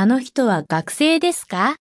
あの人は学生ですか？